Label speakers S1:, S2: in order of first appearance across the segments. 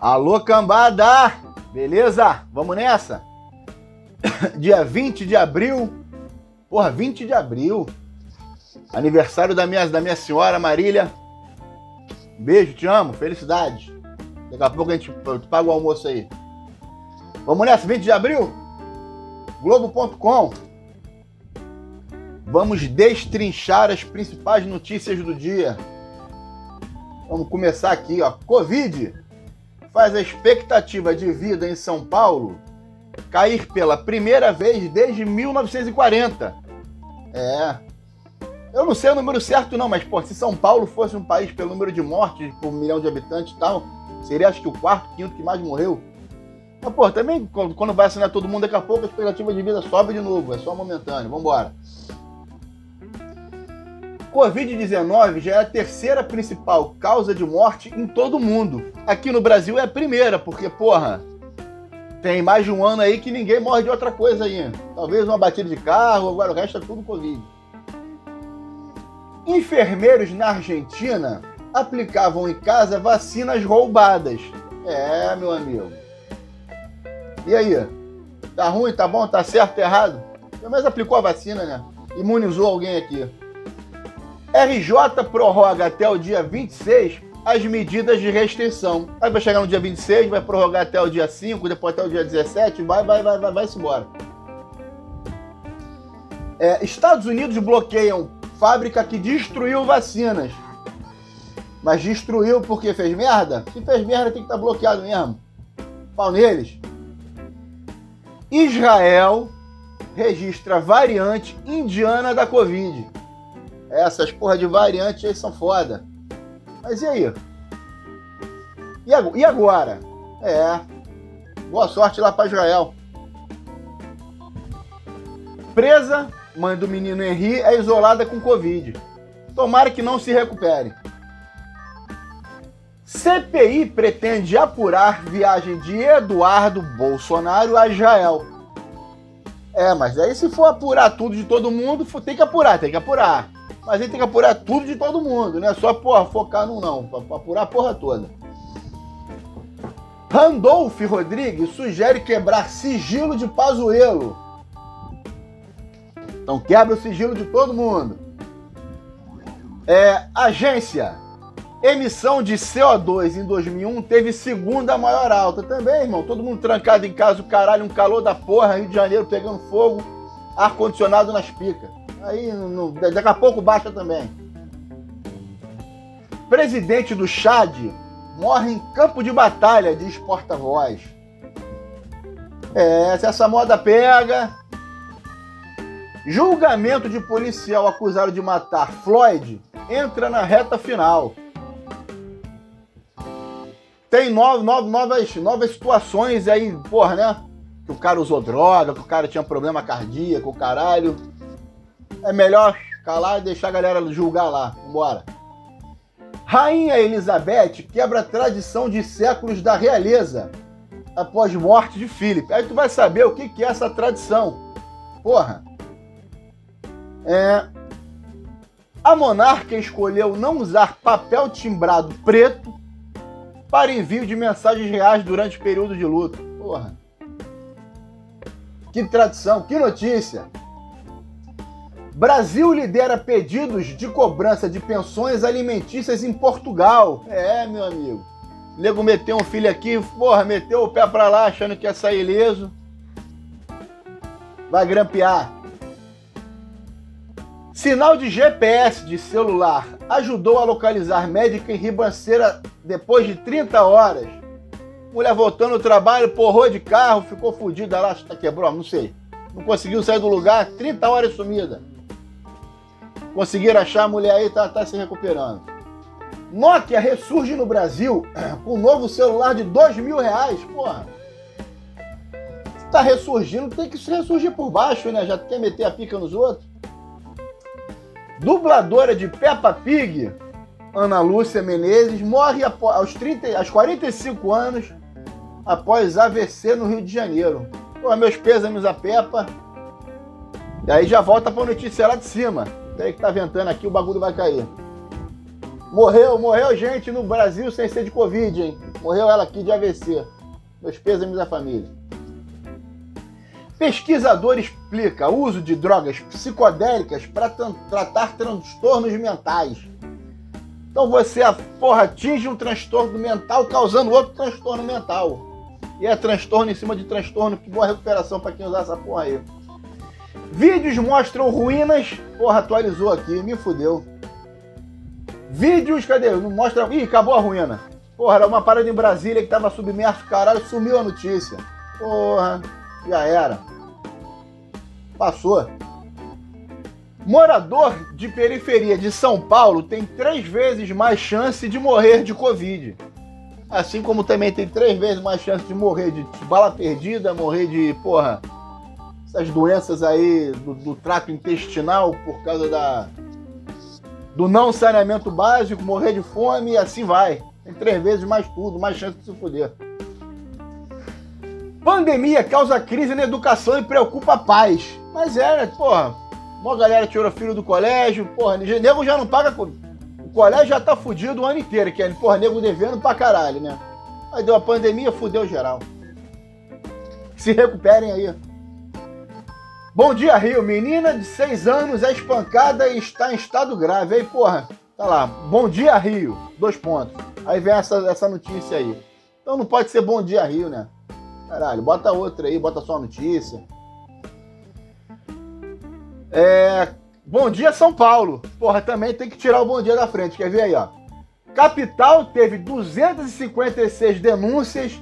S1: Alô, cambada! Beleza? Vamos nessa? Dia 20 de abril. Porra, 20 de abril. Aniversário da minha, da minha senhora Marília. Beijo, te amo, felicidades. Daqui a pouco a gente paga o almoço aí. Vamos nessa, 20 de abril? Globo.com. Vamos destrinchar as principais notícias do dia. Vamos começar aqui, ó. Covid faz a expectativa de vida em São Paulo cair pela primeira vez desde 1940. É. Eu não sei o número certo não, mas pô, se São Paulo fosse um país pelo número de mortes por milhão de habitantes e tal, seria acho que o quarto, quinto que mais morreu. Mas pô, também quando vai assinar todo mundo, daqui a pouco a expectativa de vida sobe de novo, é só momentâneo. Vambora. Covid-19 já é a terceira principal causa de morte em todo o mundo. Aqui no Brasil é a primeira, porque, porra, tem mais de um ano aí que ninguém morre de outra coisa aí. Talvez uma batida de carro, agora o resto é tudo Covid. Enfermeiros na Argentina aplicavam em casa vacinas roubadas. É, meu amigo. E aí? Tá ruim, tá bom, tá certo, tá errado? Pelo menos aplicou a vacina, né? Imunizou alguém aqui. RJ prorroga até o dia 26 as medidas de restrição. Aí vai chegar no dia 26, vai prorrogar até o dia 5, depois até o dia 17, vai, vai, vai, vai, vai-se embora. É, Estados Unidos bloqueiam fábrica que destruiu vacinas. Mas destruiu porque fez merda? Se fez merda, tem que estar tá bloqueado mesmo. Pau neles. Israel registra variante indiana da Covid. Essas porra de variantes aí são foda. Mas e aí? E agora? É. Boa sorte lá para Israel. Presa, mãe do menino Henri, é isolada com Covid. Tomara que não se recupere. CPI pretende apurar viagem de Eduardo Bolsonaro a Israel. É, mas aí se for apurar tudo de todo mundo, tem que apurar, tem que apurar. Mas aí tem que apurar tudo de todo mundo, não é só porra, focar num não, apurar a porra toda. Randolph Rodrigues sugere quebrar sigilo de Pazuello. Então quebra o sigilo de todo mundo. É, agência. Emissão de CO2 em 2001 teve segunda maior alta também, irmão. Todo mundo trancado em casa, o caralho, um calor da porra, Rio de Janeiro pegando fogo, ar-condicionado nas picas. Aí no, daqui a pouco baixa também. Presidente do Chad morre em campo de batalha, diz porta-voz. É, se essa moda pega. Julgamento de policial acusado de matar Floyd entra na reta final. Tem nove, novas, novas situações aí, porra, né? Que o cara usou droga, que o cara tinha problema cardíaco, caralho. É melhor calar e deixar a galera julgar lá. Vambora. Rainha Elizabeth quebra a tradição de séculos da realeza após morte de Philip. Aí tu vai saber o que, é essa tradição. Porra. É... A monarca escolheu não usar papel timbrado preto para envio de mensagens reais durante o período de luto. Porra. Que tradição, que notícia. Brasil lidera pedidos de cobrança de pensões alimentícias em Portugal. É, meu amigo. O nego meteu um filho aqui, porra, meteu o pé pra lá achando que ia sair ileso. Vai grampear. Sinal de GPS de celular ajudou a localizar médica em ribanceira depois de 30 horas. Mulher voltando do trabalho, porrou de carro, ficou fodida lá, tá quebrou, não sei. Não conseguiu sair do lugar, 30 horas sumida. Conseguiram achar a mulher aí, tá, tá se recuperando. Nokia ressurge no Brasil com um novo celular de dois mil reais, porra. Se tá ressurgindo, tem que ressurgir por baixo, né? Já quer meter a pica nos outros. Dubladora de Peppa Pig, Ana Lúcia Menezes, morre aos, 30, aos 45 anos após AVC no Rio de Janeiro. Pô, meus pêsames a Peppa. E aí já volta pra notícia lá de cima. Peraí que tá ventando aqui, o bagulho vai cair. Morreu, morreu gente no Brasil sem ser de Covid, hein? Morreu ela aqui de AVC. Meus pêsames da família. Pesquisador explica uso de drogas psicodélicas para tratar transtornos mentais. Então você, porra, atinge um transtorno mental causando outro transtorno mental. E é transtorno em cima de transtorno. Que boa recuperação para quem usar essa porra aí. Vídeos mostram ruínas. Porra, atualizou aqui, me fudeu. Vídeos, cadê? Não mostra. Ih, acabou a ruína. Porra, era uma parada em Brasília que tava submerso, caralho, sumiu a notícia. Porra, já era. Passou. Morador de periferia de São Paulo tem três vezes mais chance de morrer de Covid. Assim como também tem três vezes mais chance de morrer de bala perdida, morrer de, porra, essas doenças aí do, do trato intestinal por causa da do não saneamento básico, morrer de fome e assim vai. Tem três vezes mais tudo, mais chance de se fuder. Pandemia causa crise na educação e preocupa pais. Mas é, né? Porra, uma galera tirou filho do colégio, porra, nego já não paga. O colégio já tá fudido o ano inteiro, que é, porra, nego devendo pra caralho, né? Aí deu a pandemia, fudeu geral. Se recuperem aí. Bom dia, Rio. Menina de 6 anos é espancada e está em estado grave. Aí, porra, tá lá. Bom dia, Rio. Dois pontos. Aí vem essa, essa notícia aí. Então não pode ser bom dia, Rio, né? Caralho, bota outra aí, bota só a notícia. É... Bom dia, São Paulo. Porra, também tem que tirar o bom dia da frente. Quer ver aí, ó? Capital teve 256 denúncias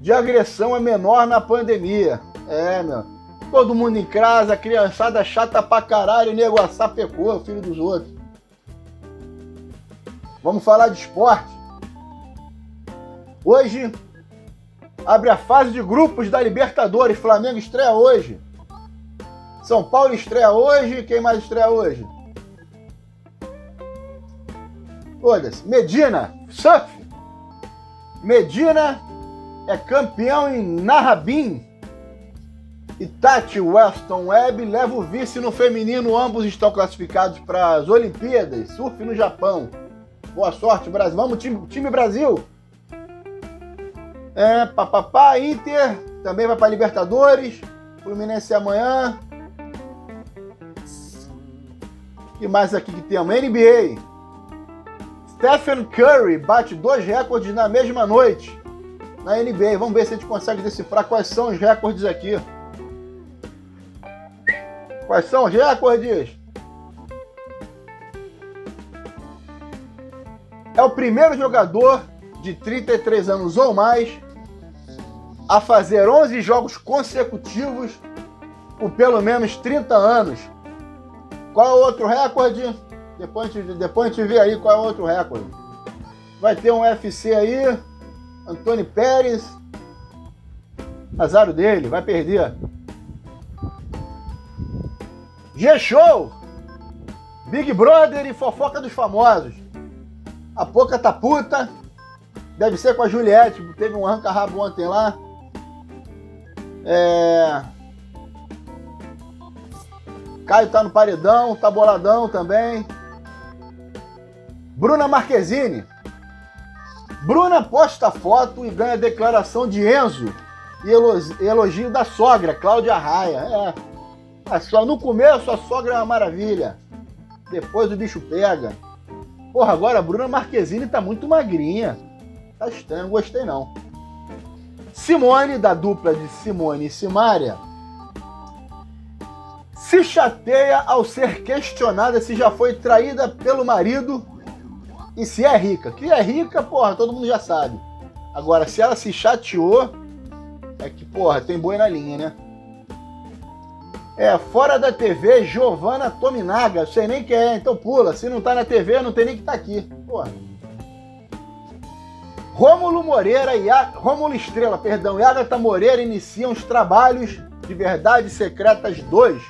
S1: de agressão a menor na pandemia. É, meu. Todo mundo em casa, criançada chata pra caralho, nego sapecou, filho dos outros. Vamos falar de esporte. Hoje abre a fase de grupos da Libertadores. Flamengo estreia hoje. São Paulo estreia hoje. Quem mais estreia hoje? Foda-se. Medina, surf. Medina é campeão em Narrabim e Tati Weston Webb leva o vice no feminino. Ambos estão classificados para as Olimpíadas. Surf no Japão. Boa sorte, Brasil. Vamos, time, time Brasil. É, papapá, Inter também vai para Libertadores. Fluminense amanhã. O que mais aqui que temos? NBA. Stephen Curry bate dois recordes na mesma noite na NBA. Vamos ver se a gente consegue decifrar quais são os recordes aqui. Quais são os recordes? É o primeiro jogador de 33 anos ou mais a fazer 11 jogos consecutivos por pelo menos 30 anos. Qual é o outro recorde? Depois a gente, depois a gente vê aí qual é o outro recorde. Vai ter um UFC aí. Antônio Pérez. Azar dele, vai perder. G-Show! Big Brother e fofoca dos famosos. A Poca tá puta. Deve ser com a Juliette. Teve um arranca-rabo ontem lá. É... Caio tá no paredão, tá boladão também. Bruna Marquezine. Bruna posta foto e ganha declaração de Enzo e elogio da sogra, Cláudia Raia. É. A só no começo a sogra é uma maravilha. Depois o bicho pega. Porra, agora a Bruna Marquezine tá muito magrinha. Tá estranho, não gostei não. Simone, da dupla de Simone e Simária, se chateia ao ser questionada se já foi traída pelo marido e se é rica. Que é rica, porra, todo mundo já sabe. Agora, se ela se chateou, é que, porra, tem boi na linha, né? É, fora da TV, Giovanna Tominaga. Sei nem quem é, então pula. Se não tá na TV, não tem nem que tá aqui. Porra. Rômulo Moreira e. Rômulo Estrela, perdão, e Agatha Moreira iniciam os trabalhos de Verdades Secretas 2.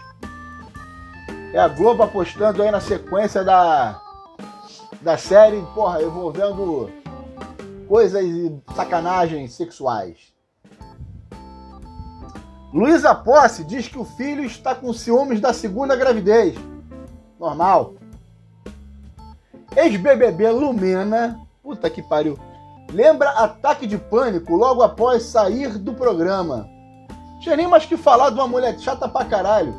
S1: É a Globo apostando aí na sequência da, da série, porra, envolvendo coisas e sacanagens sexuais. Luísa Posse diz que o filho está com ciúmes da segunda gravidez. Normal. Ex-BBB Lumena, puta que pariu, lembra ataque de pânico logo após sair do programa. Tinha nem mais que falar de uma mulher chata pra caralho.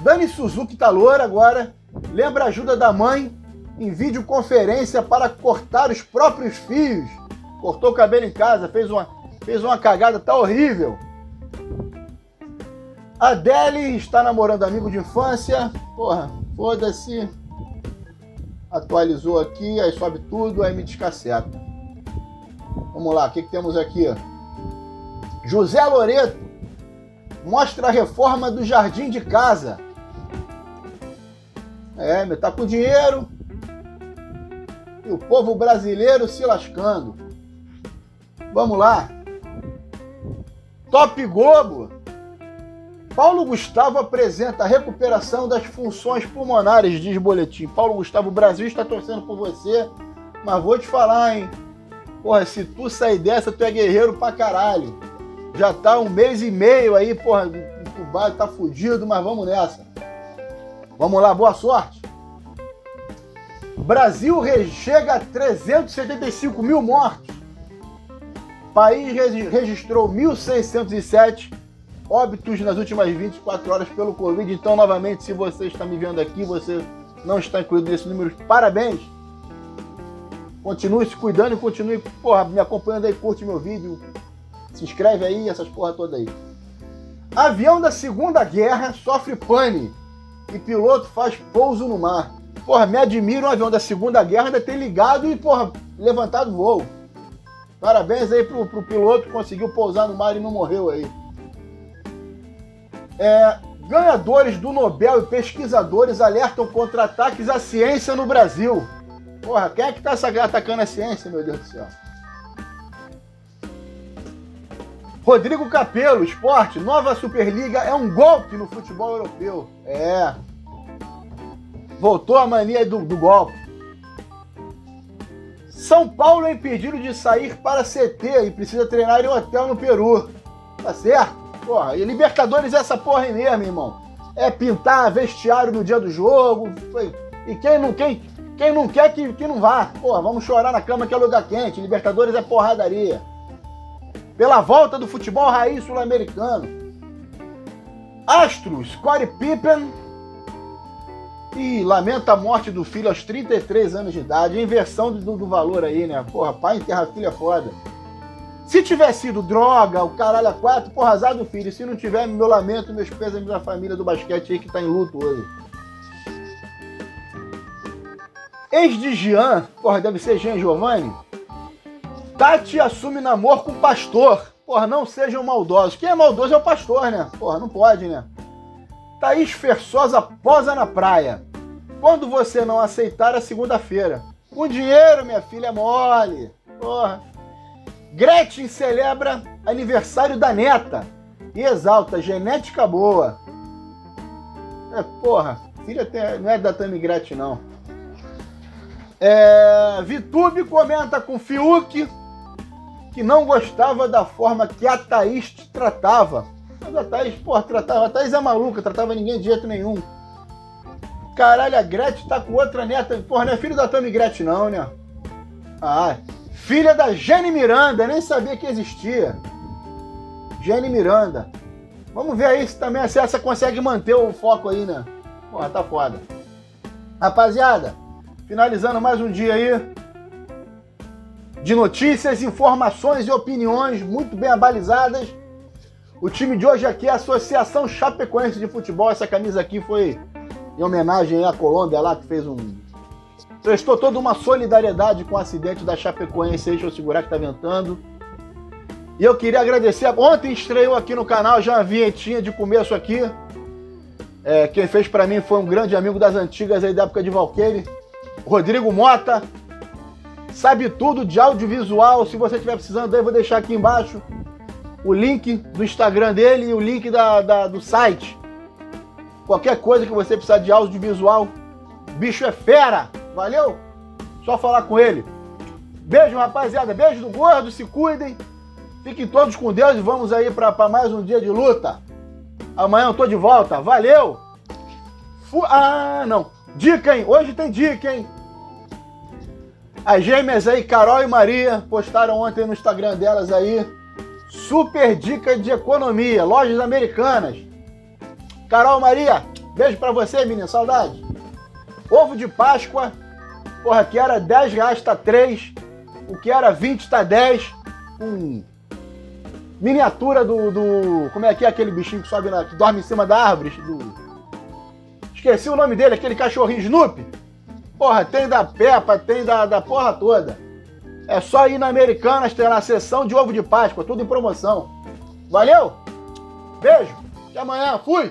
S1: Dani Suzuki tá loura agora. Lembra a ajuda da mãe em videoconferência para cortar os próprios fios. Cortou o cabelo em casa, fez uma, fez uma cagada, tá horrível. Adele está namorando amigo de infância. Porra, foda-se. Atualizou aqui, aí sobe tudo, aí me descaceta. Vamos lá, o que, que temos aqui? José Loreto mostra a reforma do jardim de casa. É, meu, tá com dinheiro. E o povo brasileiro se lascando. Vamos lá. Top Globo. Paulo Gustavo apresenta a recuperação das funções pulmonares, diz boletim. Paulo Gustavo, o Brasil está torcendo por você, mas vou te falar, hein? Porra, se tu sair dessa, tu é guerreiro pra caralho. Já tá um mês e meio aí, porra, o tá fudido, mas vamos nessa. Vamos lá, boa sorte. Brasil chega a 375 mil mortos. País registrou 1.607 óbitos nas últimas 24 horas pelo Covid. Então, novamente, se você está me vendo aqui, você não está incluído nesse número, parabéns. Continue se cuidando e continue, porra, me acompanhando aí, curte meu vídeo, se inscreve aí, essas porra toda aí. Avião da Segunda Guerra sofre pane e piloto faz pouso no mar. Porra, me admira um avião da Segunda Guerra ainda ter ligado e, porra, levantado voo. Parabéns aí pro, pro piloto que conseguiu pousar no mar e não morreu aí. É, ganhadores do Nobel e pesquisadores alertam contra ataques à ciência no Brasil. Porra, quem é que tá atacando a ciência, meu Deus do céu? Rodrigo Capello, esporte, nova Superliga é um golpe no futebol europeu. É. Voltou a mania do, do golpe. São Paulo é impedido de sair para CT e precisa treinar em hotel no Peru. Tá certo? Porra, e Libertadores é essa porra aí mesmo, irmão. É pintar vestiário no dia do jogo. E quem não, quem, quem não quer que, que não vá. Porra, vamos chorar na cama que é lugar quente. Libertadores é porradaria. Pela volta do futebol raiz sul-americano. Astros, Corey Pippen. E lamenta a morte do filho aos 33 anos de idade. Inversão do, do valor aí, né? Porra, pai enterra filho é foda. Se tiver sido droga, o caralho a quatro, porra, azar do filho. Se não tiver, meu lamento, meus pêsames da família do basquete aí que tá em luto hoje. Ex de Jean, porra, deve ser Jean Giovanni. Tati assume namoro com pastor. Porra, não sejam maldosos. Quem é maldoso é o pastor, né? Porra, não pode, né? Thaís Fersosa posa na praia. Quando você não aceitar a segunda-feira. Com dinheiro, minha filha, é mole. Porra. Gretchen celebra aniversário da neta e exalta genética boa. É, porra, filha tem, não é da Tami Gretchen, não. É, Vitube comenta com Fiuk que não gostava da forma que a Thaís te tratava. Mas a Thaís, porra, tratava. A Thaís é maluca, tratava ninguém de jeito nenhum. Caralho, a Gretchen tá com outra neta. Porra, não é filho da Tami Gretchen, não, né? Ah, Filha da Jenny Miranda, nem sabia que existia. Jenny Miranda. Vamos ver aí se também se essa consegue manter o foco aí, né? Porra, tá foda. Rapaziada, finalizando mais um dia aí de notícias, informações e opiniões muito bem abalizadas. O time de hoje aqui é a Associação Chapecoense de Futebol. Essa camisa aqui foi em homenagem à Colômbia lá, que fez um Prestou toda uma solidariedade com o acidente da Chapecoense, deixa eu segurar que tá ventando. E eu queria agradecer. Ontem estreou aqui no canal já uma vinhetinha de começo aqui. É, quem fez para mim foi um grande amigo das antigas aí da época de Valqueire, Rodrigo Mota. Sabe tudo de audiovisual. Se você estiver precisando, eu vou deixar aqui embaixo o link do Instagram dele e o link da, da, do site. Qualquer coisa que você precisar de audiovisual, bicho é fera! Valeu? Só falar com ele. Beijo, rapaziada. Beijo do gordo. Se cuidem. Fiquem todos com Deus e vamos aí para mais um dia de luta. Amanhã eu tô de volta. Valeu! Fu ah, não. Dica, hein? Hoje tem dica, hein? As gêmeas aí, Carol e Maria, postaram ontem no Instagram delas aí. Super dica de economia, lojas americanas. Carol Maria, beijo pra você, menina, saudade. Ovo de Páscoa, porra, que era 10 reais tá 3, o que era 20 tá 10, com miniatura do, do, Como é que é aquele bichinho que sobe na. que dorme em cima da árvore? Do, esqueci o nome dele, aquele cachorrinho Snoopy. Porra, tem da Peppa, tem da, da porra toda. É só ir na Americanas, ter na sessão de ovo de Páscoa, tudo em promoção. Valeu? Beijo, até amanhã, fui!